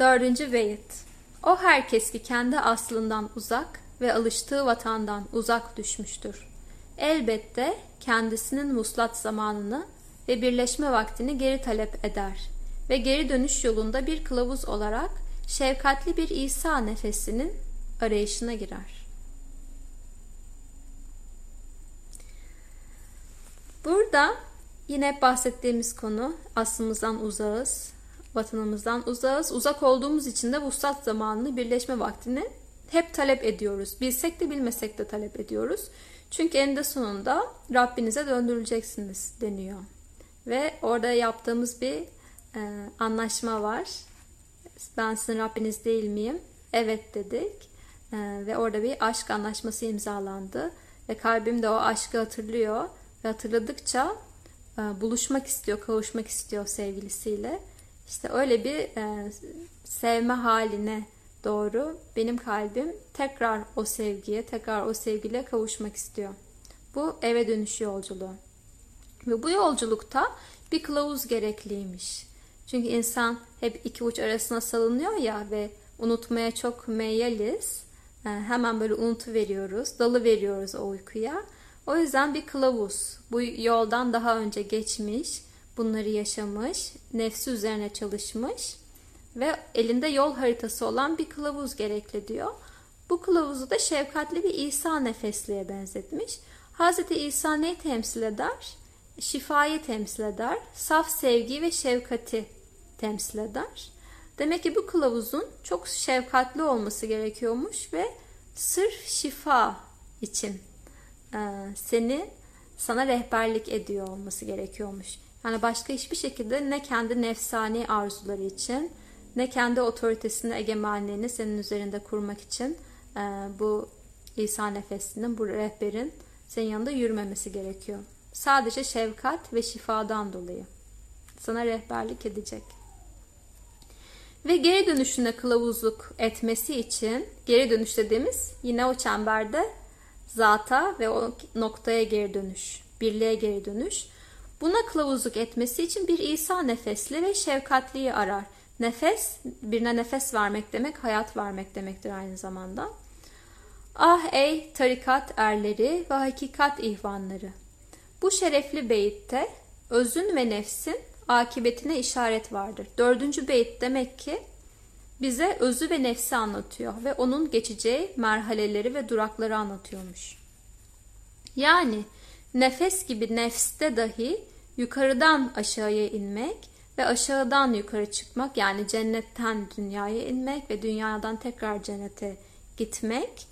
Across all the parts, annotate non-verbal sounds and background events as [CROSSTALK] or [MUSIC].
Dördüncü beyit. O herkes ki kendi aslından uzak ve alıştığı vatandan uzak düşmüştür. Elbette kendisinin muslat zamanını ve birleşme vaktini geri talep eder ve geri dönüş yolunda bir kılavuz olarak şefkatli bir İsa nefesinin arayışına girer. Burada yine bahsettiğimiz konu aslımızdan uzağız, vatanımızdan uzağız. Uzak olduğumuz için de vuslat zamanını, birleşme vaktini hep talep ediyoruz. Bilsek de bilmesek de talep ediyoruz. Çünkü eninde sonunda Rabbinize döndürüleceksiniz deniyor. Ve orada yaptığımız bir e, anlaşma var. Ben sizin Rabbiniz değil miyim? Evet dedik. E, ve orada bir aşk anlaşması imzalandı. Ve kalbim de o aşkı hatırlıyor. Ve hatırladıkça e, buluşmak istiyor, kavuşmak istiyor sevgilisiyle. İşte öyle bir e, sevme haline doğru benim kalbim tekrar o sevgiye, tekrar o sevgiyle kavuşmak istiyor. Bu eve dönüş yolculuğu. Ve bu yolculukta bir kılavuz gerekliymiş. Çünkü insan hep iki uç arasına salınıyor ya ve unutmaya çok meyilliz. E, hemen böyle unutu veriyoruz, dalı veriyoruz o uykuya. O yüzden bir kılavuz bu yoldan daha önce geçmiş, bunları yaşamış, nefsi üzerine çalışmış ve elinde yol haritası olan bir kılavuz gerekli diyor. Bu kılavuzu da şefkatli bir İsa nefesliye benzetmiş. Hz. İsa neyi temsil eder? Şifayı temsil eder. Saf sevgi ve şefkati temsil eder. Demek ki bu kılavuzun çok şefkatli olması gerekiyormuş ve sırf şifa için seni sana rehberlik ediyor olması gerekiyormuş. Yani başka hiçbir şekilde ne kendi nefsani arzuları için ne kendi otoritesini, egemenliğini senin üzerinde kurmak için e, bu İsa nefesinin, bu rehberin senin yanında yürümemesi gerekiyor. Sadece şefkat ve şifadan dolayı sana rehberlik edecek. Ve geri dönüşüne kılavuzluk etmesi için geri dönüş dediğimiz yine o çemberde zata ve o noktaya geri dönüş, birliğe geri dönüş. Buna kılavuzluk etmesi için bir İsa nefesli ve şefkatliyi arar. Nefes, birine nefes vermek demek, hayat vermek demektir aynı zamanda. Ah ey tarikat erleri ve hakikat ihvanları! Bu şerefli beyitte özün ve nefsin akibetine işaret vardır. Dördüncü beyit demek ki bize özü ve nefsi anlatıyor ve onun geçeceği merhaleleri ve durakları anlatıyormuş. Yani nefes gibi nefste dahi yukarıdan aşağıya inmek ve aşağıdan yukarı çıkmak yani cennetten dünyaya inmek ve dünyadan tekrar cennete gitmek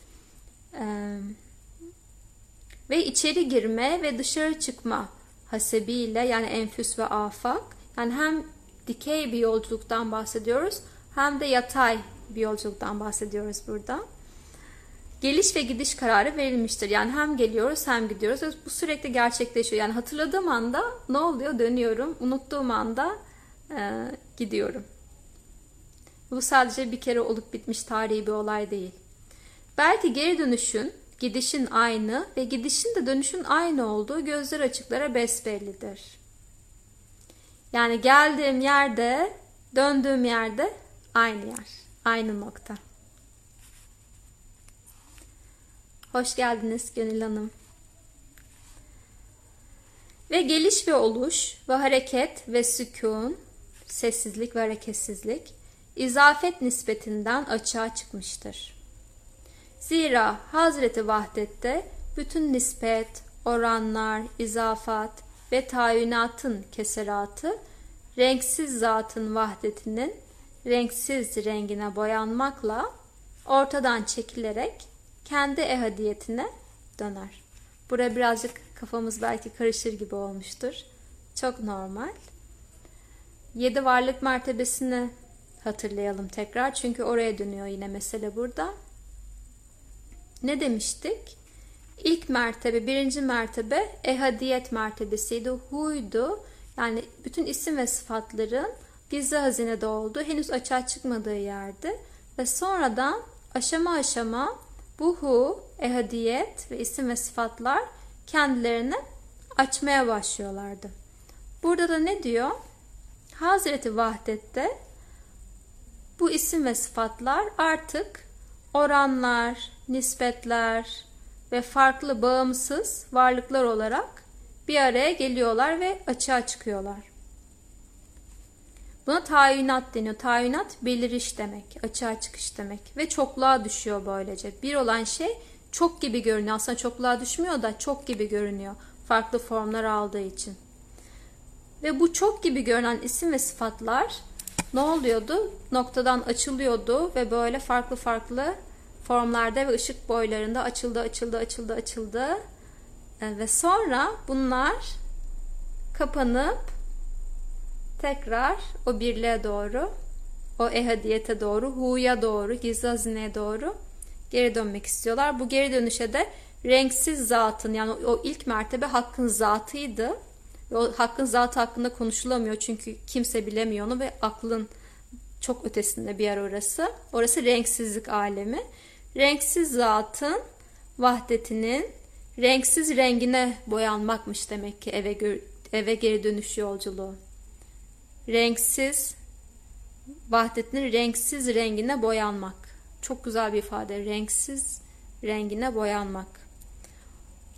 ve içeri girme ve dışarı çıkma hasebiyle yani enfüs ve afak yani hem dikey bir yolculuktan bahsediyoruz hem de yatay bir yolculuktan bahsediyoruz burada. Geliş ve gidiş kararı verilmiştir. Yani hem geliyoruz hem gidiyoruz. Bu sürekli gerçekleşiyor. Yani hatırladığım anda ne oluyor? Dönüyorum. Unuttuğum anda e, gidiyorum. Bu sadece bir kere olup bitmiş tarihi bir olay değil. Belki geri dönüşün, gidişin aynı ve gidişin de dönüşün aynı olduğu gözler açıklara besbellidir. Yani geldiğim yerde, döndüğüm yerde Aynı yer, aynı nokta. Hoş geldiniz Gönül Hanım. Ve geliş ve oluş ve hareket ve sükun, sessizlik ve hareketsizlik, izafet nispetinden açığa çıkmıştır. Zira Hazreti Vahdet'te bütün nispet, oranlar, izafat ve tayinatın keseratı, renksiz zatın vahdetinin renksiz rengine boyanmakla ortadan çekilerek kendi ehadiyetine döner. Buraya birazcık kafamız belki karışır gibi olmuştur. Çok normal. Yedi varlık mertebesini hatırlayalım tekrar. Çünkü oraya dönüyor yine mesele burada. Ne demiştik? İlk mertebe, birinci mertebe ehadiyet mertebesiydi. Huydu. Yani bütün isim ve sıfatların gizli hazinede oldu. Henüz açığa çıkmadığı yerde ve sonradan aşama aşama bu hu, ehadiyet ve isim ve sıfatlar kendilerini açmaya başlıyorlardı. Burada da ne diyor? Hazreti Vahdet'te bu isim ve sıfatlar artık oranlar, nispetler ve farklı bağımsız varlıklar olarak bir araya geliyorlar ve açığa çıkıyorlar. Buna tayinat deniyor. Tayinat beliriş demek, açığa çıkış demek ve çokluğa düşüyor böylece. Bir olan şey çok gibi görünüyor. Aslında çokluğa düşmüyor da çok gibi görünüyor. Farklı formlar aldığı için. Ve bu çok gibi görünen isim ve sıfatlar ne oluyordu? Noktadan açılıyordu ve böyle farklı farklı formlarda ve ışık boylarında açıldı, açıldı, açıldı, açıldı. E, ve sonra bunlar kapanıp tekrar o birliğe doğru, o ehadiyete doğru, hu'ya doğru, gizli hazineye doğru geri dönmek istiyorlar. Bu geri dönüşe de renksiz zatın yani o ilk mertebe hakkın zatıydı. O hakkın zatı hakkında konuşulamıyor çünkü kimse bilemiyor onu ve aklın çok ötesinde bir yer orası. Orası renksizlik alemi. Renksiz zatın vahdetinin renksiz rengine boyanmakmış demek ki eve, eve geri dönüş yolculuğu. Renksiz vahdetinin renksiz rengine boyanmak. Çok güzel bir ifade. Renksiz rengine boyanmak.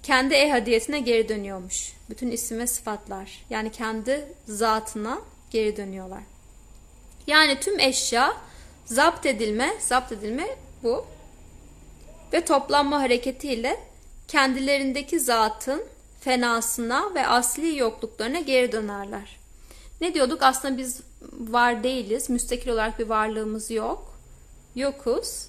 Kendi ehadiyetine geri dönüyormuş. Bütün isim ve sıfatlar. Yani kendi zatına geri dönüyorlar. Yani tüm eşya zapt edilme, zapt edilme bu. Ve toplanma hareketiyle kendilerindeki zatın fenasına ve asli yokluklarına geri dönerler. Ne diyorduk? Aslında biz var değiliz. Müstakil olarak bir varlığımız yok. Yokuz.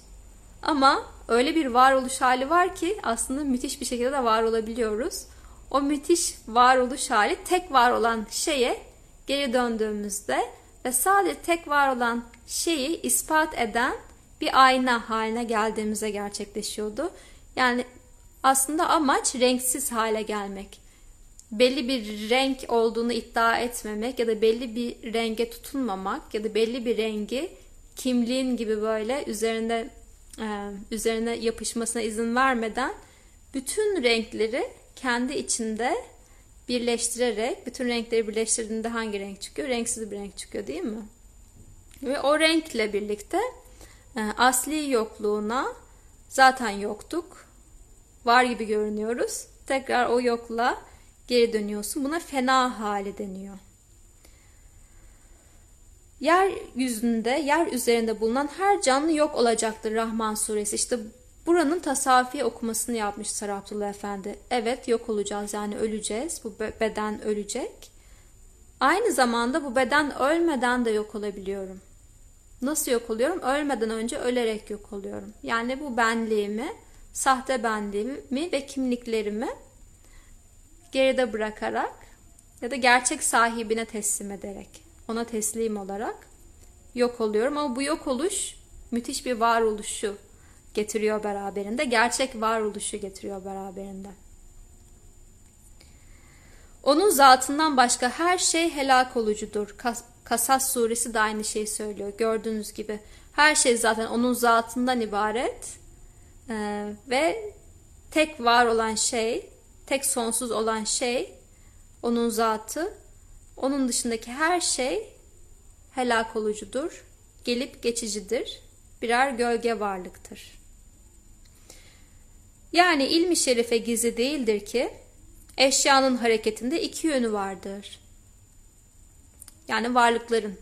Ama öyle bir varoluş hali var ki aslında müthiş bir şekilde de var olabiliyoruz. O müthiş varoluş hali tek var olan şeye geri döndüğümüzde ve sadece tek var olan şeyi ispat eden bir ayna haline geldiğimizde gerçekleşiyordu. Yani aslında amaç renksiz hale gelmek. Belli bir renk olduğunu iddia etmemek ya da belli bir renge tutunmamak ya da belli bir rengi kimliğin gibi böyle üzerinde e, üzerine yapışmasına izin vermeden bütün renkleri kendi içinde birleştirerek bütün renkleri birleştirdiğinde hangi renk çıkıyor? Renksiz bir renk çıkıyor değil mi? Ve o renkle birlikte e, asli yokluğuna zaten yoktuk. Var gibi görünüyoruz. Tekrar o yokla geri dönüyorsun. Buna fena hali deniyor. Yeryüzünde, yer üzerinde bulunan her canlı yok olacaktır Rahman suresi. İşte buranın tasafi okumasını yapmış Sarı Abdullah Efendi. Evet yok olacağız yani öleceğiz. Bu beden ölecek. Aynı zamanda bu beden ölmeden de yok olabiliyorum. Nasıl yok oluyorum? Ölmeden önce ölerek yok oluyorum. Yani bu benliğimi, sahte benliğimi ve kimliklerimi geride bırakarak ya da gerçek sahibine teslim ederek, ona teslim olarak yok oluyorum. Ama bu yok oluş müthiş bir varoluşu getiriyor beraberinde. Gerçek varoluşu getiriyor beraberinde. Onun zatından başka her şey helak olucudur. Kasas suresi de aynı şeyi söylüyor. Gördüğünüz gibi her şey zaten onun zatından ibaret ee, ve tek var olan şey, tek sonsuz olan şey onun zatı. Onun dışındaki her şey helak olucudur, gelip geçicidir, birer gölge varlıktır. Yani ilmi şerife gizli değildir ki eşyanın hareketinde iki yönü vardır. Yani varlıkların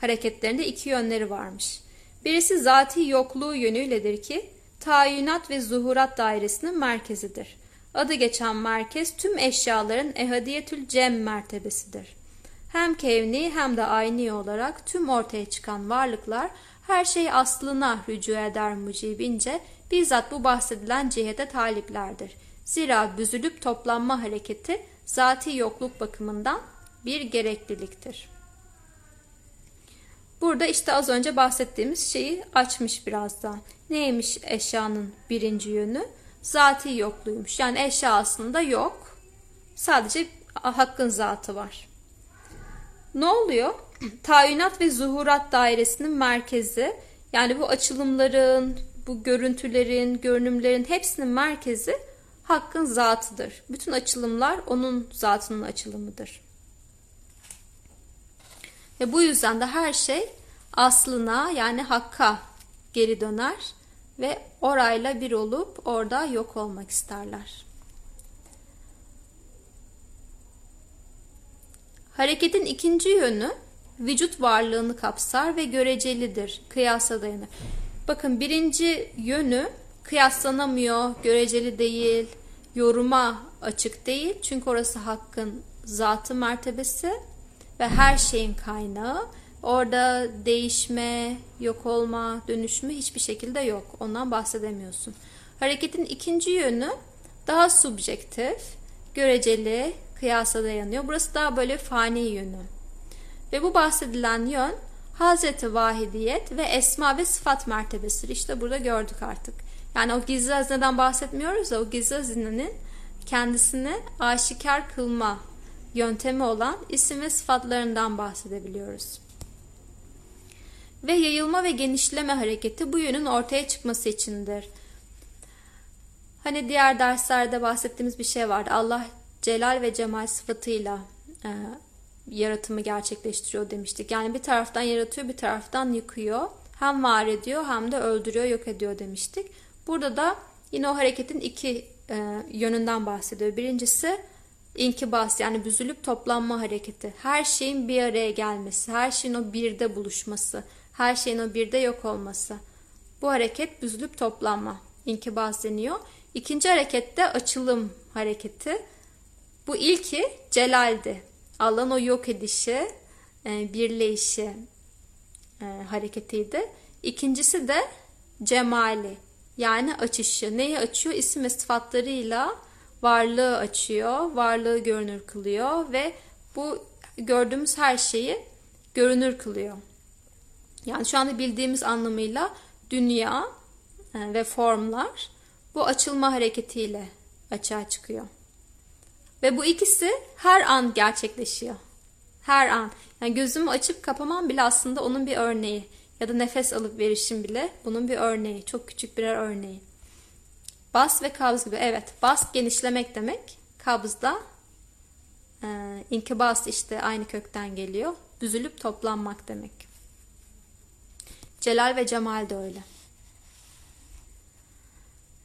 hareketlerinde iki yönleri varmış. Birisi zati yokluğu yönüyledir ki tayinat ve zuhurat dairesinin merkezidir. Adı geçen merkez tüm eşyaların ehadiyetül cem mertebesidir. Hem kevni hem de ayni olarak tüm ortaya çıkan varlıklar her şey aslına rücu eder mucibince bizzat bu bahsedilen cihete taliplerdir. Zira büzülüp toplanma hareketi zati yokluk bakımından bir gerekliliktir. Burada işte az önce bahsettiğimiz şeyi açmış birazdan. Neymiş eşyanın birinci yönü? Zati yokluğuymuş. Yani eşya aslında yok. Sadece hakkın zatı var. Ne oluyor? [CLEARS THROAT] Tayinat ve zuhurat dairesinin merkezi yani bu açılımların, bu görüntülerin, görünümlerin hepsinin merkezi hakkın zatıdır. Bütün açılımlar onun zatının açılımıdır. Ve bu yüzden de her şey aslına yani hakka geri döner ve orayla bir olup orada yok olmak isterler. Hareketin ikinci yönü vücut varlığını kapsar ve görecelidir, kıyasa dayanır. Bakın birinci yönü kıyaslanamıyor, göreceli değil, yoruma açık değil. Çünkü orası hakkın zatı mertebesi ve her şeyin kaynağı. Orada değişme, yok olma, dönüşme hiçbir şekilde yok. Ondan bahsedemiyorsun. Hareketin ikinci yönü daha subjektif, göreceli, kıyasa dayanıyor. Burası daha böyle fani yönü. Ve bu bahsedilen yön Hazreti Vahidiyet ve Esma ve Sıfat mertebesidir. İşte burada gördük artık. Yani o gizli hazineden bahsetmiyoruz da o gizli hazinenin kendisini aşikar kılma yöntemi olan isim ve sıfatlarından bahsedebiliyoruz. Ve yayılma ve genişleme hareketi bu yönün ortaya çıkması içindir. Hani diğer derslerde bahsettiğimiz bir şey vardı. Allah celal ve cemal sıfatıyla e, yaratımı gerçekleştiriyor demiştik. Yani bir taraftan yaratıyor, bir taraftan yıkıyor. Hem var ediyor hem de öldürüyor, yok ediyor demiştik. Burada da yine o hareketin iki e, yönünden bahsediyor. Birincisi inkibas yani büzülüp toplanma hareketi. Her şeyin bir araya gelmesi, her şeyin o birde buluşması, her şeyin o birde yok olması. Bu hareket büzülüp toplanma, inkibas deniyor. İkinci harekette açılım hareketi. Bu ilki celaldi. Allah'ın o yok edişi, e, birleyişi e, hareketiydi. İkincisi de cemali yani açışı. Neyi açıyor? İsim ve sıfatlarıyla varlığı açıyor, varlığı görünür kılıyor ve bu gördüğümüz her şeyi görünür kılıyor. Yani şu anda bildiğimiz anlamıyla dünya e, ve formlar bu açılma hareketiyle açığa çıkıyor. Ve bu ikisi her an gerçekleşiyor. Her an. Yani gözümü açıp kapamam bile aslında onun bir örneği. Ya da nefes alıp verişim bile bunun bir örneği. Çok küçük birer örneği. Bas ve kabz gibi. Evet. Bas genişlemek demek. Kabz da e, inkibas işte aynı kökten geliyor. Büzülüp toplanmak demek. Celal ve cemal de öyle.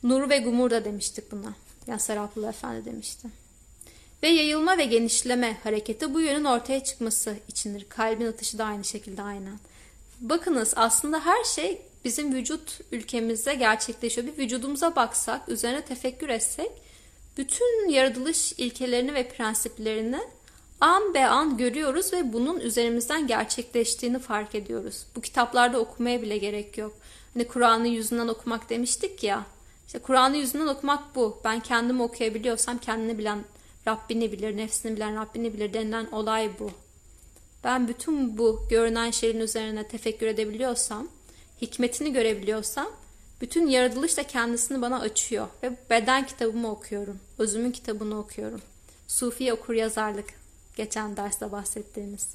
Nur ve gumur da demiştik buna. Ya Seraplı Efendi demişti. Ve yayılma ve genişleme hareketi bu yönün ortaya çıkması içindir. Kalbin atışı da aynı şekilde aynen. Bakınız aslında her şey bizim vücut ülkemizde gerçekleşiyor. Bir vücudumuza baksak, üzerine tefekkür etsek, bütün yaratılış ilkelerini ve prensiplerini an be an görüyoruz ve bunun üzerimizden gerçekleştiğini fark ediyoruz. Bu kitaplarda okumaya bile gerek yok. Hani Kur'an'ı yüzünden okumak demiştik ya. İşte Kur'an'ı yüzünden okumak bu. Ben kendimi okuyabiliyorsam kendini bilen Rabbini bilir, nefsini bilen Rabbini bilir denilen olay bu. Ben bütün bu görünen şeyin üzerine tefekkür edebiliyorsam, hikmetini görebiliyorsam, bütün yaratılış da kendisini bana açıyor ve beden kitabımı okuyorum. Özümün kitabını okuyorum. Sufi okur yazarlık. Geçen derste bahsettiğimiz.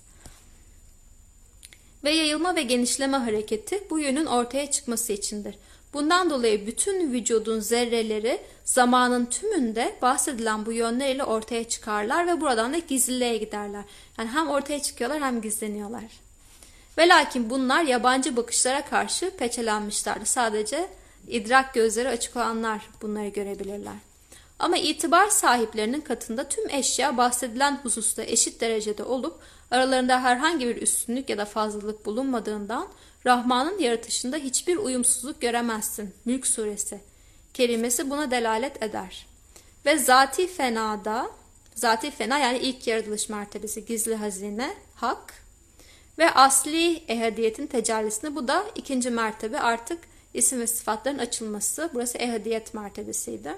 Ve yayılma ve genişleme hareketi bu yönün ortaya çıkması içindir. Bundan dolayı bütün vücudun zerreleri zamanın tümünde bahsedilen bu yönleriyle ortaya çıkarlar ve buradan da gizliliğe giderler. Yani hem ortaya çıkıyorlar hem gizleniyorlar. Ve lakin bunlar yabancı bakışlara karşı peçelenmişlerdi. Sadece idrak gözleri açık olanlar bunları görebilirler. Ama itibar sahiplerinin katında tüm eşya bahsedilen hususta eşit derecede olup aralarında herhangi bir üstünlük ya da fazlalık bulunmadığından Rahman'ın yaratışında hiçbir uyumsuzluk göremezsin. Mülk suresi kelimesi buna delalet eder. Ve zati fenada, zati fena yani ilk yaratılış mertebesi, gizli hazine, hak ve asli ehadiyetin tecellisinde bu da ikinci mertebe artık isim ve sıfatların açılması. Burası ehadiyet mertebesiydi.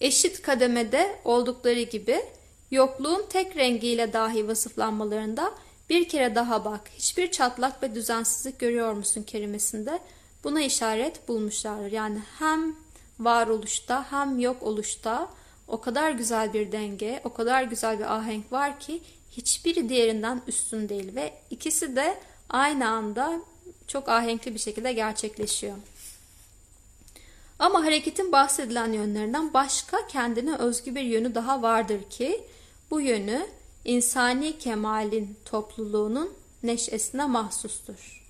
Eşit kademede oldukları gibi yokluğun tek rengiyle dahi vasıflanmalarında bir kere daha bak, hiçbir çatlak ve düzensizlik görüyor musun kelimesinde buna işaret bulmuşlardır. Yani hem varoluşta hem yok oluşta o kadar güzel bir denge, o kadar güzel bir ahenk var ki hiçbiri diğerinden üstün değil ve ikisi de aynı anda çok ahenkli bir şekilde gerçekleşiyor. Ama hareketin bahsedilen yönlerinden başka kendine özgü bir yönü daha vardır ki bu yönü insani kemalin topluluğunun neşesine mahsustur.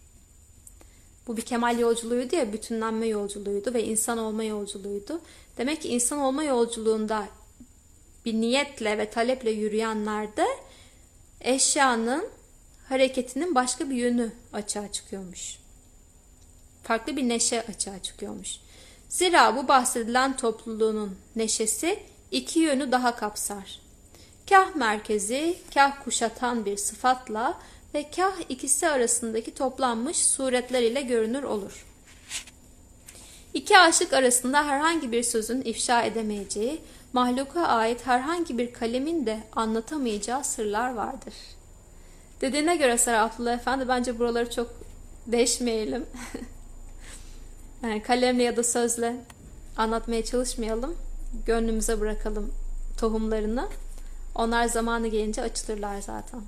Bu bir kemal yolculuğuydu ya, bütünlenme yolculuğuydu ve insan olma yolculuğuydu. Demek ki insan olma yolculuğunda bir niyetle ve taleple yürüyenlerde eşyanın hareketinin başka bir yönü açığa çıkıyormuş. Farklı bir neşe açığa çıkıyormuş. Zira bu bahsedilen topluluğun neşesi iki yönü daha kapsar. Kah merkezi, kah kuşatan bir sıfatla ve kah ikisi arasındaki toplanmış suretler ile görünür olur. İki aşık arasında herhangi bir sözün ifşa edemeyeceği, mahluka ait herhangi bir kalemin de anlatamayacağı sırlar vardır. Dediğine göre Sarı Abdullah Efendi bence buraları çok değişmeyelim. [LAUGHS] yani kalemle ya da sözle anlatmaya çalışmayalım. Gönlümüze bırakalım tohumlarını. Onlar zamanı gelince açılırlar zaten.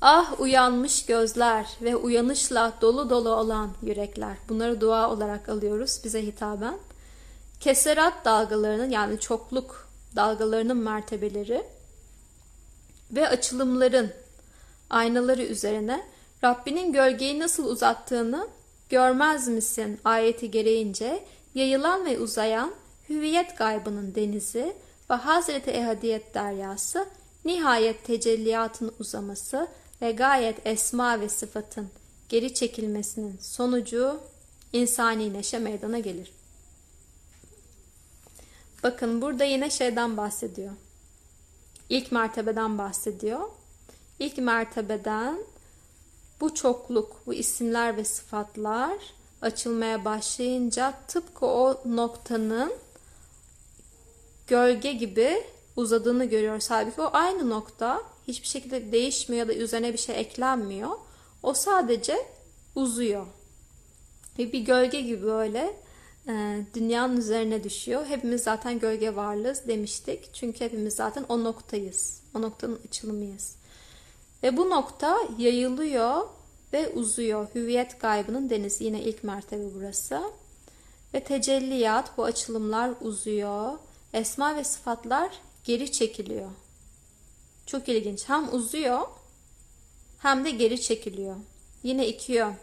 Ah uyanmış gözler ve uyanışla dolu dolu olan yürekler. Bunları dua olarak alıyoruz bize hitaben. Keserat dalgalarının yani çokluk dalgalarının mertebeleri ve açılımların aynaları üzerine Rabbinin gölgeyi nasıl uzattığını görmez misin ayeti gereğince yayılan ve uzayan hüviyet gaybının denizi ve Hazreti Ehadiyet deryası nihayet tecelliyatın uzaması ve gayet esma ve sıfatın geri çekilmesinin sonucu insani neşe meydana gelir. Bakın burada yine şeyden bahsediyor. İlk mertebeden bahsediyor. İlk mertebeden bu çokluk, bu isimler ve sıfatlar açılmaya başlayınca tıpkı o noktanın gölge gibi uzadığını görüyoruz. Halbuki o aynı nokta hiçbir şekilde değişmiyor ya da üzerine bir şey eklenmiyor. O sadece uzuyor. Ve bir gölge gibi böyle e, dünyanın üzerine düşüyor. Hepimiz zaten gölge varlığız demiştik. Çünkü hepimiz zaten o noktayız. O noktanın açılımıyız. Ve bu nokta yayılıyor ve uzuyor. Hüviyet gaybının denizi yine ilk mertebe burası. Ve tecelliyat bu açılımlar uzuyor. Esma ve sıfatlar geri çekiliyor. Çok ilginç. Hem uzuyor hem de geri çekiliyor. Yine iki yön.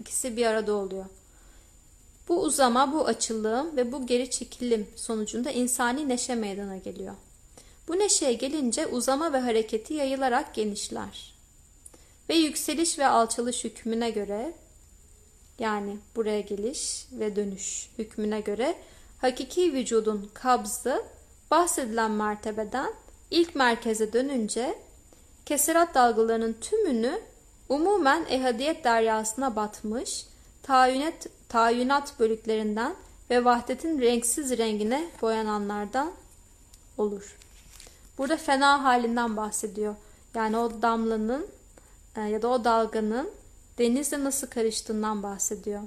İkisi bir arada oluyor. Bu uzama, bu açılım ve bu geri çekilim sonucunda insani neşe meydana geliyor. Bu neşeye gelince uzama ve hareketi yayılarak genişler. Ve yükseliş ve alçalış hükmüne göre yani buraya geliş ve dönüş hükmüne göre hakiki vücudun kabzı bahsedilen mertebeden ilk merkeze dönünce keserat dalgalarının tümünü umumen ehadiyet deryasına batmış, tayinat, tayinat bölüklerinden ve vahdetin renksiz rengine boyananlardan olur. Burada fena halinden bahsediyor. Yani o damlanın e, ya da o dalganın denizle nasıl karıştığından bahsediyor.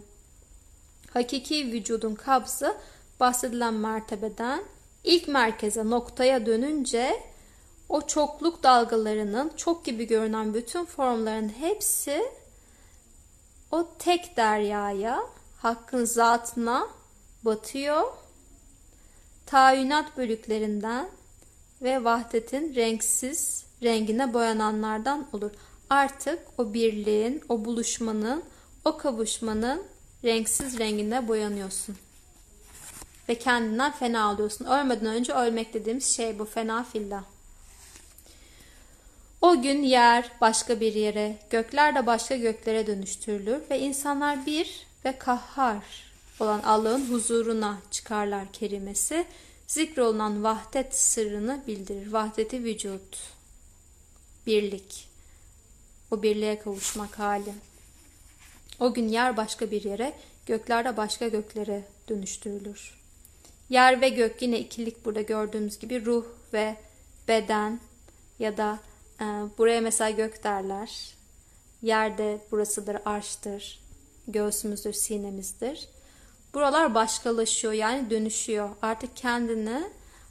Hakiki vücudun kabzı bahsedilen mertebeden ilk merkeze noktaya dönünce o çokluk dalgalarının çok gibi görünen bütün formların hepsi o tek deryaya hakkın zatına batıyor. Tayinat bölüklerinden ve vahdetin renksiz rengine boyananlardan olur. Artık o birliğin, o buluşmanın, o kavuşmanın renksiz renginde boyanıyorsun. Ve kendinden fena alıyorsun. Ölmeden önce ölmek dediğimiz şey bu fena fillah. O gün yer başka bir yere, gökler de başka göklere dönüştürülür ve insanlar bir ve kahhar olan Allah'ın huzuruna çıkarlar kerimesi zikrolunan vahdet sırrını bildirir. Vahdeti vücut, birlik, o birliğe kavuşmak hali. O gün yer başka bir yere, gökler de başka göklere dönüştürülür. Yer ve gök yine ikilik burada gördüğümüz gibi ruh ve beden ya da e, buraya mesela gök derler. Yerde burasıdır, arştır, göğsümüzdür, sinemizdir. Buralar başkalaşıyor yani dönüşüyor. Artık kendini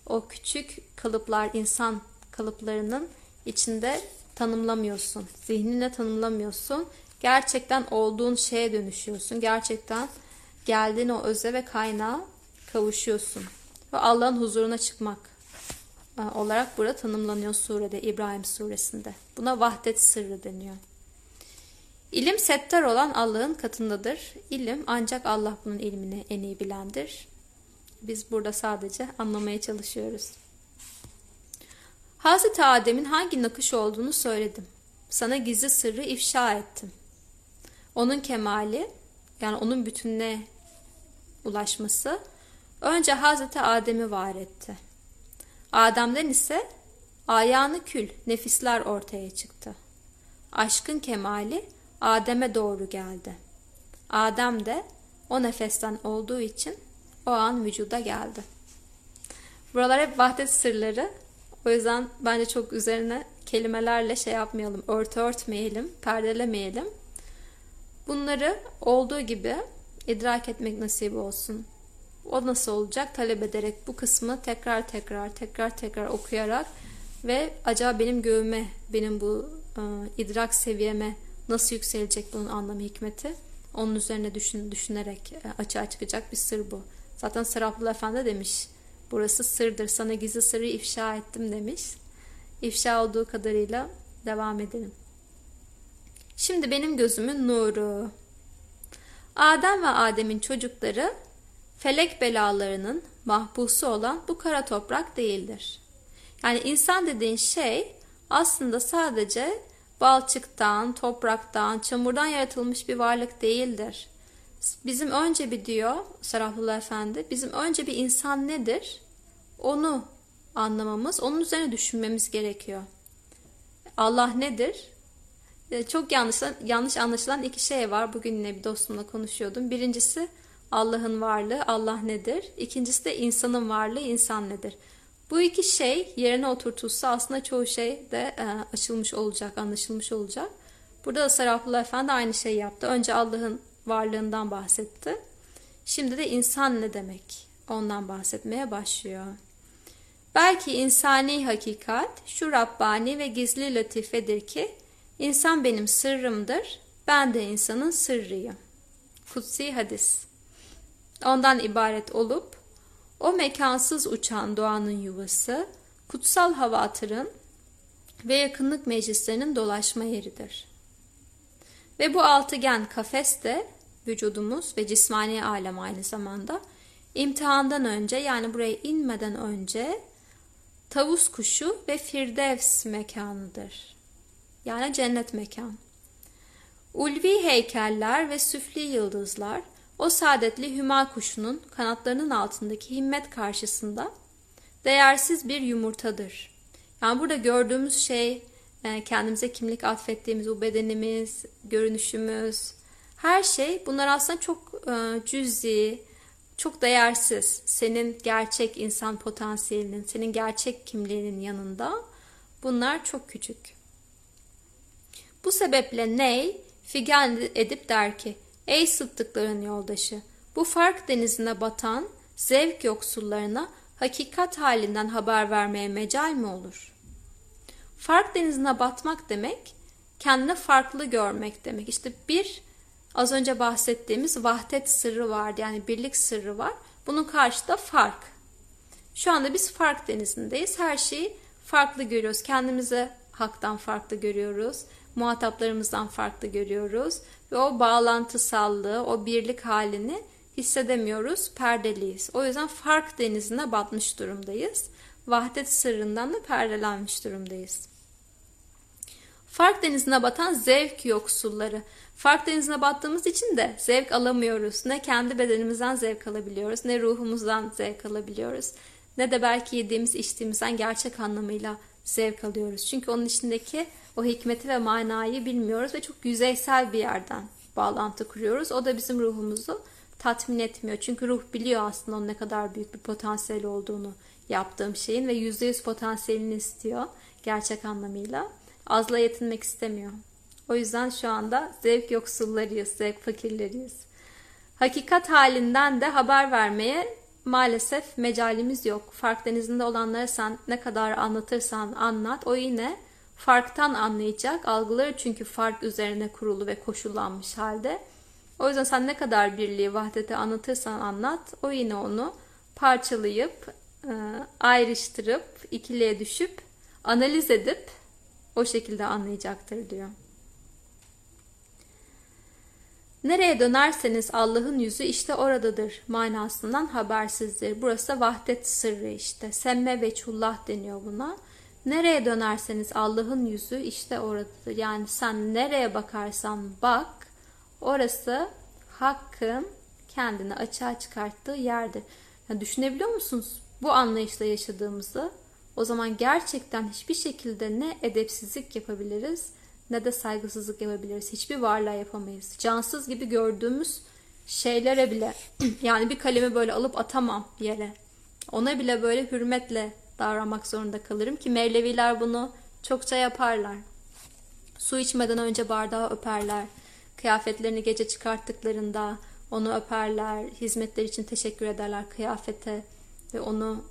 o küçük kalıplar, insan kalıplarının içinde tanımlamıyorsun. Zihnine tanımlamıyorsun. Gerçekten olduğun şeye dönüşüyorsun. Gerçekten geldiğin o öze ve kaynağa kavuşuyorsun. Ve Allah'ın huzuruna çıkmak e, olarak burada tanımlanıyor surede İbrahim suresinde. Buna vahdet sırrı deniyor. İlim settar olan Allah'ın katındadır. İlim ancak Allah bunun ilmini en iyi bilendir. Biz burada sadece anlamaya çalışıyoruz. Hazreti Adem'in hangi nakış olduğunu söyledim. Sana gizli sırrı ifşa ettim. Onun kemali yani onun bütününe ulaşması önce Hazreti Adem'i var etti. Adem'den ise ayağını kül nefisler ortaya çıktı. Aşkın kemali Adem'e doğru geldi. Adem de o nefesten olduğu için o an vücuda geldi. Buralar hep vahdet sırları. O yüzden bence çok üzerine kelimelerle şey yapmayalım, örtü örtmeyelim, perdelemeyelim. Bunları olduğu gibi idrak etmek nasip olsun. O nasıl olacak? Talep ederek bu kısmı tekrar tekrar tekrar tekrar okuyarak ve acaba benim göğüme, benim bu e, idrak seviyeme nasıl yükselecek bunun anlamı hikmeti? Onun üzerine düşün, düşünerek e, açığa çıkacak bir sır bu. Zaten Seraplı Efendi demiş. Burası sırdır. Sana gizli sırrı ifşa ettim demiş. İfşa olduğu kadarıyla devam edelim. Şimdi benim gözümün nuru. Adem ve Adem'in çocukları felek belalarının mahpusu olan bu kara toprak değildir. Yani insan dediğin şey aslında sadece balçıktan, topraktan, çamurdan yaratılmış bir varlık değildir. Bizim önce bir diyor Sarafullah Efendi, bizim önce bir insan nedir? Onu anlamamız, onun üzerine düşünmemiz gerekiyor. Allah nedir? Ee, çok yanlış, yanlış anlaşılan iki şey var. Bugün yine bir dostumla konuşuyordum. Birincisi Allah'ın varlığı, Allah nedir? İkincisi de insanın varlığı, insan nedir? Bu iki şey yerine oturtulsa aslında çoğu şey de e, açılmış olacak, anlaşılmış olacak. Burada da Sarafullah Efendi aynı şeyi yaptı. Önce Allah'ın varlığından bahsetti. Şimdi de insan ne demek? Ondan bahsetmeye başlıyor. Belki insani hakikat şu Rabbani ve gizli latifedir ki insan benim sırrımdır, ben de insanın sırrıyım. Kutsi hadis. Ondan ibaret olup o mekansız uçan doğanın yuvası, kutsal havatırın ve yakınlık meclislerinin dolaşma yeridir. Ve bu altıgen kafes de vücudumuz ve cismani alem aynı zamanda imtihandan önce yani buraya inmeden önce tavus kuşu ve firdevs mekanıdır. Yani cennet mekan. Ulvi heykeller ve süfli yıldızlar o saadetli hüma kuşunun kanatlarının altındaki himmet karşısında değersiz bir yumurtadır. Yani burada gördüğümüz şey e, kendimize kimlik atfettiğimiz bu bedenimiz, görünüşümüz, her şey bunlar aslında çok e, cüzi, çok değersiz. Senin gerçek insan potansiyelinin, senin gerçek kimliğinin yanında bunlar çok küçük. Bu sebeple Ney figan edip der ki Ey sıddıkların yoldaşı bu fark denizine batan zevk yoksullarına hakikat halinden haber vermeye mecal mi olur? Fark denizine batmak demek kendini farklı görmek demek. İşte bir az önce bahsettiğimiz vahdet sırrı vardı yani birlik sırrı var. Bunun karşıda fark. Şu anda biz fark denizindeyiz. Her şeyi farklı görüyoruz. Kendimizi haktan farklı görüyoruz. Muhataplarımızdan farklı görüyoruz. Ve o bağlantısallığı, o birlik halini hissedemiyoruz, perdeliyiz. O yüzden fark denizine batmış durumdayız. Vahdet sırrından da perdelenmiş durumdayız. Fark denizine batan zevk yoksulları. Fark denizine battığımız için de zevk alamıyoruz. Ne kendi bedenimizden zevk alabiliyoruz, ne ruhumuzdan zevk alabiliyoruz. Ne de belki yediğimiz içtiğimizden gerçek anlamıyla zevk alıyoruz. Çünkü onun içindeki o hikmeti ve manayı bilmiyoruz ve çok yüzeysel bir yerden bağlantı kuruyoruz. O da bizim ruhumuzu tatmin etmiyor. Çünkü ruh biliyor aslında onun ne kadar büyük bir potansiyel olduğunu yaptığım şeyin ve %100 potansiyelini istiyor gerçek anlamıyla. Azla yetinmek istemiyor. O yüzden şu anda zevk yoksullarıyız, zevk fakirleriyiz. Hakikat halinden de haber vermeye maalesef mecalimiz yok. Fark denizinde olanlara sen ne kadar anlatırsan anlat o yine farktan anlayacak. Algıları çünkü fark üzerine kurulu ve koşullanmış halde. O yüzden sen ne kadar birliği, vahdeti anlatırsan anlat o yine onu parçalayıp e, ayrıştırıp ikiliye düşüp analiz edip o şekilde anlayacaktır diyor. Nereye dönerseniz Allah'ın yüzü işte oradadır manasından habersizdir. Burası vahdet sırrı işte. Semme ve çullah deniyor buna. Nereye dönerseniz Allah'ın yüzü işte oradadır. Yani sen nereye bakarsan bak orası hakkın kendini açığa çıkarttığı yerdir. Yani düşünebiliyor musunuz bu anlayışla yaşadığımızı? O zaman gerçekten hiçbir şekilde ne edepsizlik yapabiliriz ne de saygısızlık yapabiliriz. Hiçbir varlığa yapamayız. Cansız gibi gördüğümüz şeylere bile [CLEARS THROAT] yani bir kalemi böyle alıp atamam yere. Ona bile böyle hürmetle davranmak zorunda kalırım ki Mevleviler bunu çokça yaparlar. Su içmeden önce bardağı öperler. Kıyafetlerini gece çıkarttıklarında onu öperler. Hizmetler için teşekkür ederler kıyafete ve onu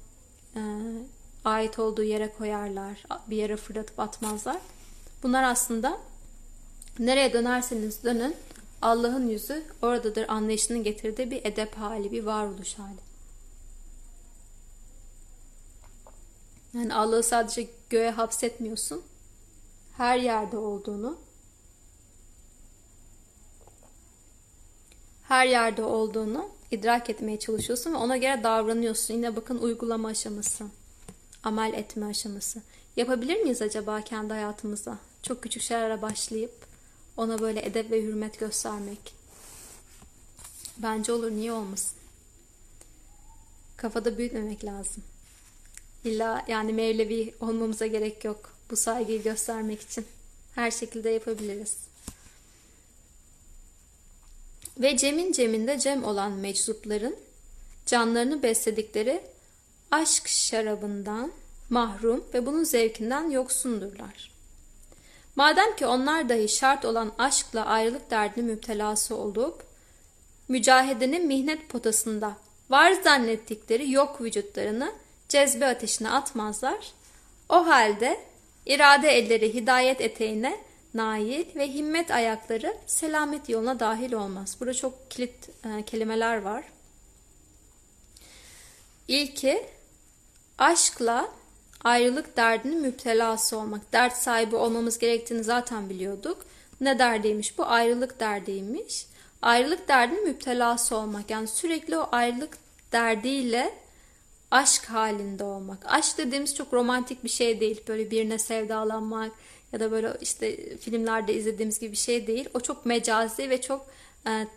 e, ait olduğu yere koyarlar. Bir yere fırlatıp atmazlar. Bunlar aslında nereye dönerseniz dönün Allah'ın yüzü oradadır anlayışının getirdiği bir edep hali, bir varoluş hali. Yani Allah'ı sadece göğe hapsetmiyorsun. Her yerde olduğunu, her yerde olduğunu idrak etmeye çalışıyorsun ve ona göre davranıyorsun. Yine bakın uygulama aşaması, amel etme aşaması. Yapabilir miyiz acaba kendi hayatımıza? Çok küçük şeylere başlayıp ona böyle edep ve hürmet göstermek. Bence olur, niye olmasın? Kafada büyütmemek lazım. İlla yani Mevlevi olmamıza gerek yok bu saygıyı göstermek için. Her şekilde yapabiliriz. Ve Cem'in Cem'inde Cem olan meczupların canlarını besledikleri aşk şarabından mahrum ve bunun zevkinden yoksundurlar. Madem ki onlar dahi şart olan aşkla ayrılık derdini müptelası olup, mücahedenin mihnet potasında var zannettikleri yok vücutlarını cezbe ateşine atmazlar. O halde irade elleri hidayet eteğine nail ve himmet ayakları selamet yoluna dahil olmaz. Burada çok kilit e, kelimeler var. İlki aşkla ayrılık derdinin müptelası olmak. Dert sahibi olmamız gerektiğini zaten biliyorduk. Ne derdiymiş bu? Ayrılık derdiymiş. Ayrılık derdinin müptelası olmak. Yani sürekli o ayrılık derdiyle aşk halinde olmak. Aşk dediğimiz çok romantik bir şey değil. Böyle birine sevdalanmak ya da böyle işte filmlerde izlediğimiz gibi bir şey değil. O çok mecazi ve çok e,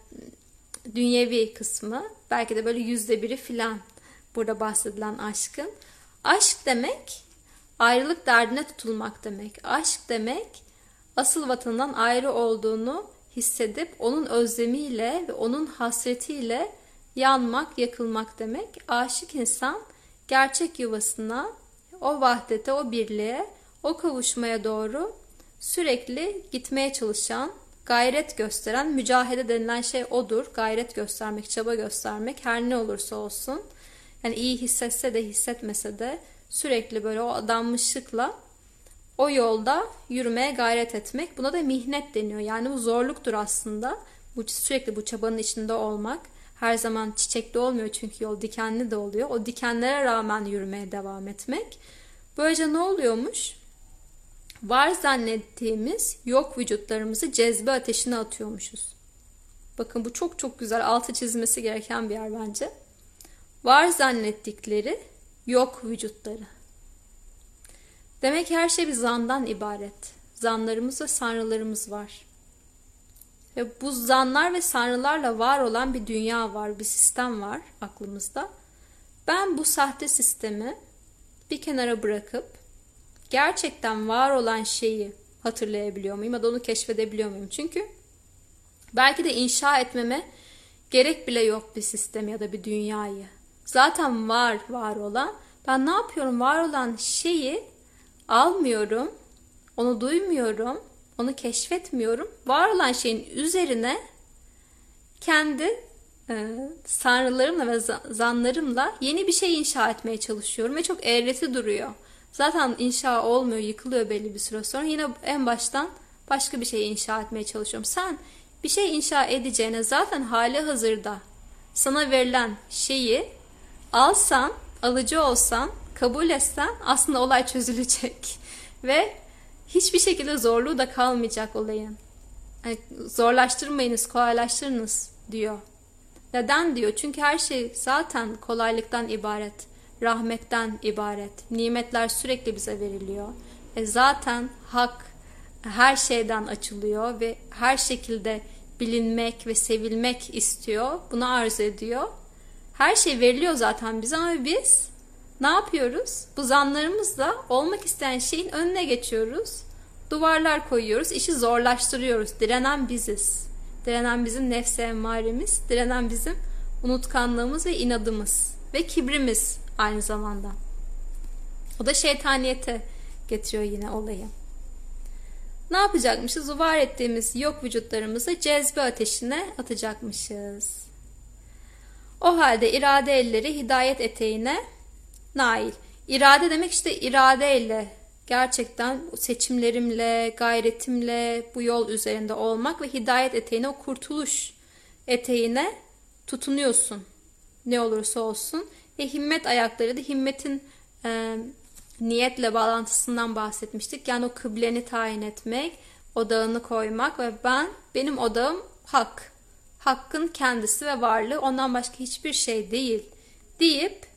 dünyevi kısmı. Belki de böyle yüzde biri filan burada bahsedilen aşkın. Aşk demek ayrılık derdine tutulmak demek. Aşk demek asıl vatanından ayrı olduğunu hissedip onun özlemiyle ve onun hasretiyle yanmak, yakılmak demek. Aşık insan gerçek yuvasına, o vahdete, o birliğe, o kavuşmaya doğru sürekli gitmeye çalışan, gayret gösteren, mücahede denilen şey odur. Gayret göstermek, çaba göstermek her ne olursa olsun. Yani iyi hissetse de hissetmese de sürekli böyle o adanmışlıkla o yolda yürümeye gayret etmek. Buna da mihnet deniyor. Yani bu zorluktur aslında. Bu sürekli bu çabanın içinde olmak. Her zaman çiçekli olmuyor çünkü yol dikenli de oluyor. O dikenlere rağmen yürümeye devam etmek. Böylece ne oluyormuş? Var zannettiğimiz yok vücutlarımızı cezbe ateşine atıyormuşuz. Bakın bu çok çok güzel altı çizmesi gereken bir yer bence. Var zannettikleri yok vücutları. Demek her şey bir zandan ibaret. Zanlarımız ve sanrılarımız var. Ve bu zanlar ve sanrılarla var olan bir dünya var, bir sistem var aklımızda. Ben bu sahte sistemi bir kenara bırakıp gerçekten var olan şeyi hatırlayabiliyor muyum ya da onu keşfedebiliyor muyum? Çünkü belki de inşa etmeme gerek bile yok bir sistem ya da bir dünyayı. Zaten var var olan. Ben ne yapıyorum? Var olan şeyi almıyorum. Onu duymuyorum. Onu keşfetmiyorum. Var olan şeyin üzerine kendi e, sanrılarımla ve zanlarımla yeni bir şey inşa etmeye çalışıyorum ve çok eğreti duruyor. Zaten inşa olmuyor, yıkılıyor belli bir süre sonra. Yine en baştan başka bir şey inşa etmeye çalışıyorum. Sen bir şey inşa edeceğine zaten hali hazırda sana verilen şeyi alsan alıcı olsan, kabul etsen aslında olay çözülecek. [LAUGHS] Ve hiçbir şekilde zorluğu da kalmayacak olayın. Yani zorlaştırmayınız, kolaylaştırınız diyor. Neden diyor? Çünkü her şey zaten kolaylıktan ibaret, rahmetten ibaret. Nimetler sürekli bize veriliyor. E zaten hak her şeyden açılıyor ve her şekilde bilinmek ve sevilmek istiyor. Bunu arzu ediyor. Her şey veriliyor zaten bize ama biz ne yapıyoruz? Bu zanlarımızla olmak isteyen şeyin önüne geçiyoruz. Duvarlar koyuyoruz, işi zorlaştırıyoruz. Direnen biziz. Direnen bizim nefse emmaremiz, direnen bizim unutkanlığımız ve inadımız ve kibrimiz aynı zamanda. O da şeytaniyete getiriyor yine olayı. Ne yapacakmışız? Var ettiğimiz yok vücutlarımızı cezbe ateşine atacakmışız. O halde irade elleri hidayet eteğine nail. İrade demek işte iradeyle gerçekten seçimlerimle, gayretimle bu yol üzerinde olmak ve hidayet eteğine, o kurtuluş eteğine tutunuyorsun. Ne olursa olsun. Ve himmet ayakları da himmetin e, niyetle bağlantısından bahsetmiştik. Yani o kıbleni tayin etmek, odağını koymak ve ben, benim odağım hak. Hakkın kendisi ve varlığı ondan başka hiçbir şey değil deyip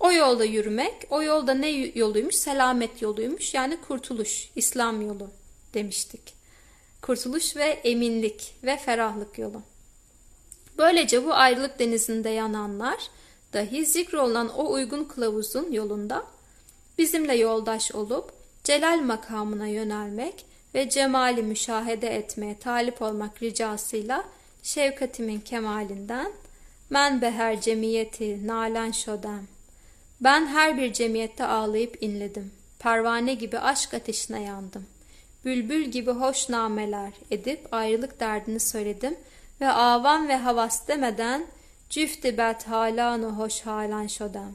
o yolda yürümek, o yolda ne yoluymuş? Selamet yoluymuş. Yani kurtuluş, İslam yolu demiştik. Kurtuluş ve eminlik ve ferahlık yolu. Böylece bu ayrılık denizinde yananlar dahi zikrolunan o uygun kılavuzun yolunda bizimle yoldaş olup celal makamına yönelmek ve cemali müşahede etmeye talip olmak ricasıyla şefkatimin kemalinden men beher cemiyeti nalen şodem ben her bir cemiyette ağlayıp inledim. Pervane gibi aşk ateşine yandım. Bülbül gibi hoş nameler edip ayrılık derdini söyledim ve avam ve havas demeden cüfti bet halanu hoş halan şodam.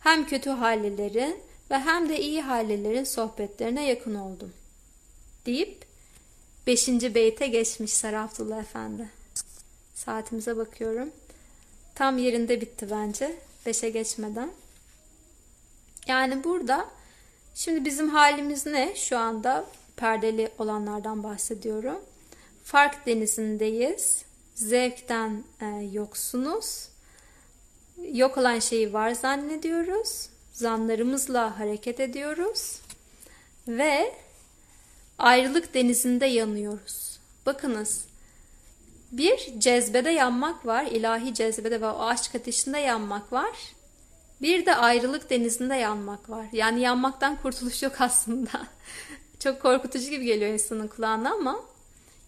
Hem kötü hallilerin ve hem de iyi hallilerin sohbetlerine yakın oldum. Deyip beşinci beyte geçmiş Sarafdullah Efendi. Saatimize bakıyorum. Tam yerinde bitti bence. Beşe geçmeden. Yani burada şimdi bizim halimiz ne? Şu anda perdeli olanlardan bahsediyorum. Fark denizindeyiz. Zevkten e, yoksunuz. Yok olan şeyi var zannediyoruz. Zanlarımızla hareket ediyoruz. Ve ayrılık denizinde yanıyoruz. Bakınız bir cezbede yanmak var, ilahi cezbede ve o aşk ateşinde yanmak var. Bir de ayrılık denizinde yanmak var. Yani yanmaktan kurtuluş yok aslında. [LAUGHS] Çok korkutucu gibi geliyor insanın kulağına ama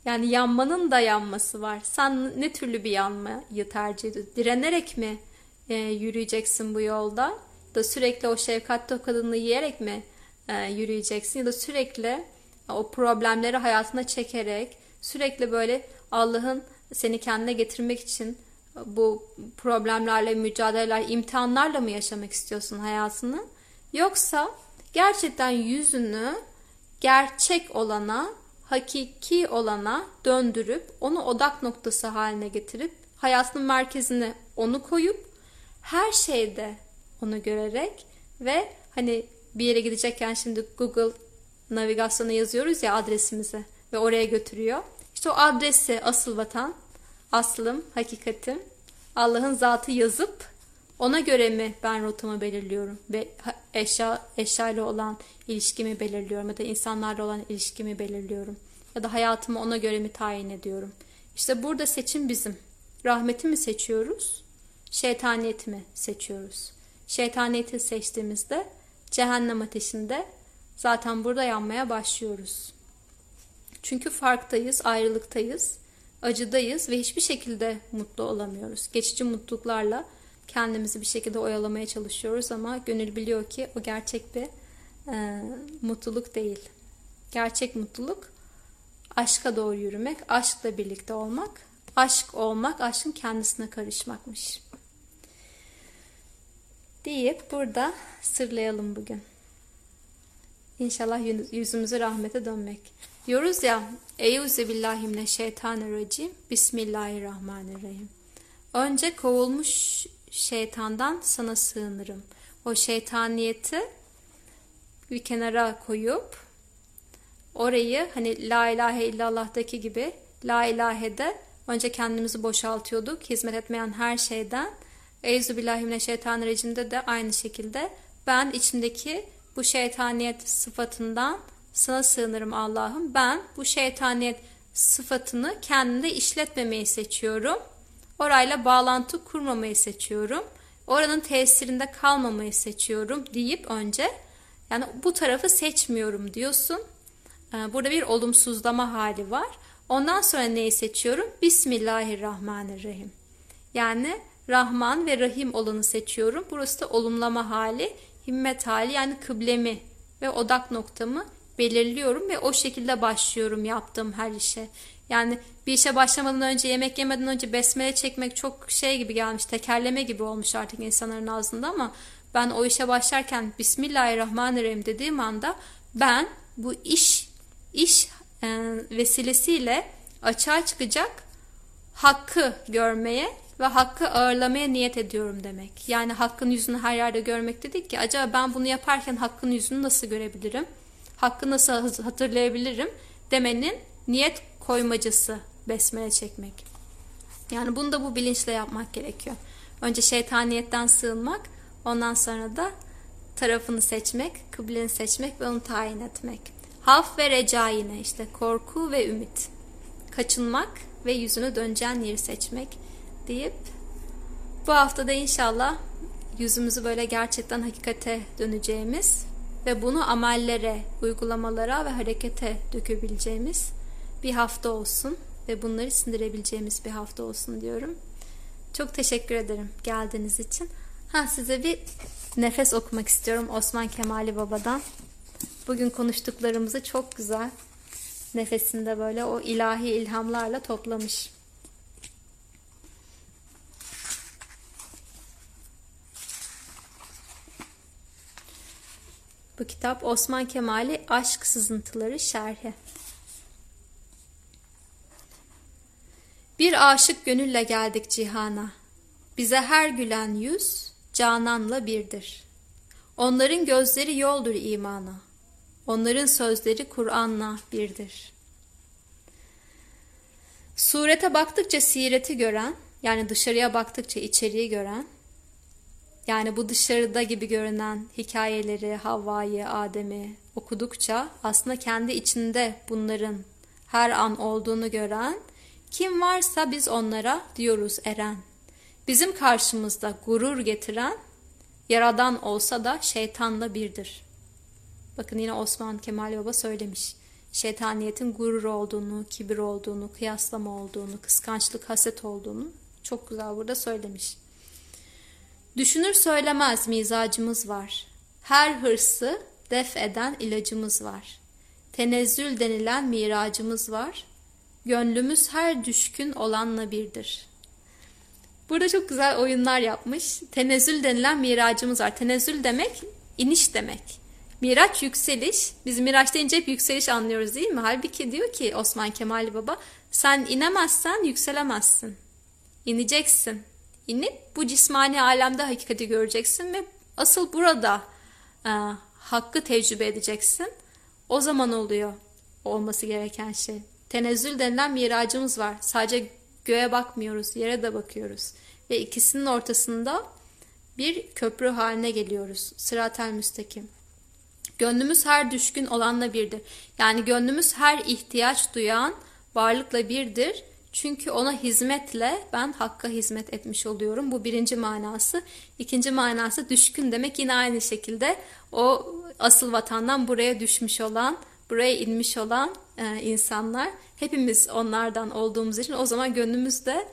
yani yanmanın da yanması var. Sen ne türlü bir yanmayı tercih ediyorsun? Direnerek mi e, yürüyeceksin bu yolda? Da sürekli o şefkat tokadını yiyerek mi e, yürüyeceksin? Ya da sürekli o problemleri hayatına çekerek sürekli böyle Allah'ın seni kendine getirmek için bu problemlerle, mücadeleler, imtihanlarla mı yaşamak istiyorsun hayatını? Yoksa gerçekten yüzünü gerçek olana, hakiki olana döndürüp onu odak noktası haline getirip hayatının merkezine onu koyup her şeyde onu görerek ve hani bir yere gidecekken şimdi Google navigasyona yazıyoruz ya adresimizi ve oraya götürüyor. İşte o adresi asıl vatan aslım, hakikatim, Allah'ın zatı yazıp ona göre mi ben rotamı belirliyorum ve eşya eşya ile olan ilişkimi belirliyorum ya da insanlarla olan ilişkimi belirliyorum ya da hayatımı ona göre mi tayin ediyorum. İşte burada seçim bizim. Rahmeti mi seçiyoruz? Şeytaniyeti mi seçiyoruz? Şeytaniyeti seçtiğimizde cehennem ateşinde zaten burada yanmaya başlıyoruz. Çünkü farktayız, ayrılıktayız acıdayız ve hiçbir şekilde mutlu olamıyoruz. Geçici mutluluklarla kendimizi bir şekilde oyalamaya çalışıyoruz ama gönül biliyor ki o gerçek bir e, mutluluk değil. Gerçek mutluluk aşka doğru yürümek, aşkla birlikte olmak, aşk olmak, aşkın kendisine karışmakmış. Deyip burada sırlayalım bugün. İnşallah yüzümüzü rahmete dönmek. Diyoruz ya Eyyuze billahi mineşşeytanirracim Bismillahirrahmanirrahim. Önce kovulmuş şeytandan sana sığınırım. O şeytaniyeti bir kenara koyup orayı hani la ilahe illallah'taki gibi la ilahede önce kendimizi boşaltıyorduk. Hizmet etmeyen her şeyden. Euzubillahimineşşeytanirracim'de de aynı şekilde ben içimdeki bu şeytaniyet sıfatından sana sığınırım Allah'ım. Ben bu şeytaniyet sıfatını kendimde işletmemeyi seçiyorum. Orayla bağlantı kurmamayı seçiyorum. Oranın tesirinde kalmamayı seçiyorum deyip önce yani bu tarafı seçmiyorum diyorsun. Ee, burada bir olumsuzlama hali var. Ondan sonra neyi seçiyorum? Bismillahirrahmanirrahim. Yani Rahman ve Rahim olanı seçiyorum. Burası da olumlama hali, himmet hali yani kıblemi ve odak noktamı belirliyorum ve o şekilde başlıyorum yaptığım her işe. Yani bir işe başlamadan önce, yemek yemeden önce besmele çekmek çok şey gibi gelmiş, tekerleme gibi olmuş artık insanların ağzında ama ben o işe başlarken Bismillahirrahmanirrahim dediğim anda ben bu iş iş e, vesilesiyle açığa çıkacak hakkı görmeye ve hakkı ağırlamaya niyet ediyorum demek. Yani hakkın yüzünü her yerde görmek dedik ki acaba ben bunu yaparken hakkın yüzünü nasıl görebilirim? Hakkı nasıl hatırlayabilirim? Demenin niyet koymacısı besmele çekmek. Yani bunu da bu bilinçle yapmak gerekiyor. Önce şeytaniyetten sığınmak, ondan sonra da tarafını seçmek, kıbleni seçmek ve onu tayin etmek. Haf ve reca yine işte korku ve ümit. Kaçınmak ve yüzünü döneceğin yeri seçmek deyip bu haftada inşallah yüzümüzü böyle gerçekten hakikate döneceğimiz ve bunu amellere, uygulamalara ve harekete dökebileceğimiz bir hafta olsun ve bunları sindirebileceğimiz bir hafta olsun diyorum. Çok teşekkür ederim geldiğiniz için. Ha size bir nefes okumak istiyorum Osman Kemali Baba'dan. Bugün konuştuklarımızı çok güzel nefesinde böyle o ilahi ilhamlarla toplamış. Bu kitap Osman Kemal'i Aşk Sızıntıları Şerhi. Bir aşık gönülle geldik cihana. Bize her gülen yüz cananla birdir. Onların gözleri yoldur imana. Onların sözleri Kur'an'la birdir. Surete baktıkça sireti gören, yani dışarıya baktıkça içeriği gören, yani bu dışarıda gibi görünen hikayeleri, Havva'yı, Adem'i okudukça aslında kendi içinde bunların her an olduğunu gören, kim varsa biz onlara diyoruz eren. Bizim karşımızda gurur getiren, yaradan olsa da şeytanla birdir. Bakın yine Osman Kemal Baba söylemiş. Şeytaniyetin gurur olduğunu, kibir olduğunu, kıyaslama olduğunu, kıskançlık, haset olduğunu çok güzel burada söylemiş. Düşünür söylemez mizacımız var. Her hırsı def eden ilacımız var. Tenezzül denilen miracımız var. Gönlümüz her düşkün olanla birdir. Burada çok güzel oyunlar yapmış. Tenezzül denilen miracımız var. Tenezzül demek iniş demek. Miraç yükseliş. Biz miraç deyince hep yükseliş anlıyoruz değil mi? Halbuki diyor ki Osman Kemal Baba sen inemezsen yükselemezsin. İneceksin inip bu cismani alemde hakikati göreceksin ve asıl burada e, hakkı tecrübe edeceksin. O zaman oluyor olması gereken şey. Tenezzül denilen miracımız var. Sadece göğe bakmıyoruz, yere de bakıyoruz. Ve ikisinin ortasında bir köprü haline geliyoruz. Sıratel müstakim. Gönlümüz her düşkün olanla birdir. Yani gönlümüz her ihtiyaç duyan varlıkla birdir çünkü ona hizmetle ben Hakk'a hizmet etmiş oluyorum. Bu birinci manası. İkinci manası düşkün demek yine aynı şekilde o asıl vatandan buraya düşmüş olan, buraya inmiş olan e, insanlar. Hepimiz onlardan olduğumuz için o zaman gönlümüzde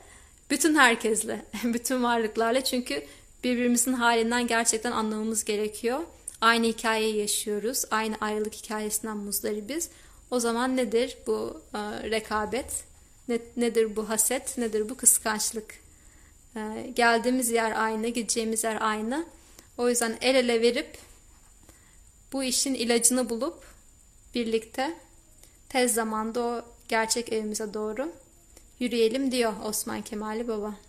bütün herkesle, [LAUGHS] bütün varlıklarla çünkü birbirimizin halinden gerçekten anlamamız gerekiyor. Aynı hikayeyi yaşıyoruz. Aynı ayrılık hikayesinden muzdaribiz. O zaman nedir bu e, rekabet? Ne, nedir bu haset, nedir bu kıskançlık? Ee, geldiğimiz yer aynı, gideceğimiz yer aynı. O yüzden el ele verip bu işin ilacını bulup birlikte tez zamanda o gerçek evimize doğru yürüyelim diyor Osman Kemali Baba.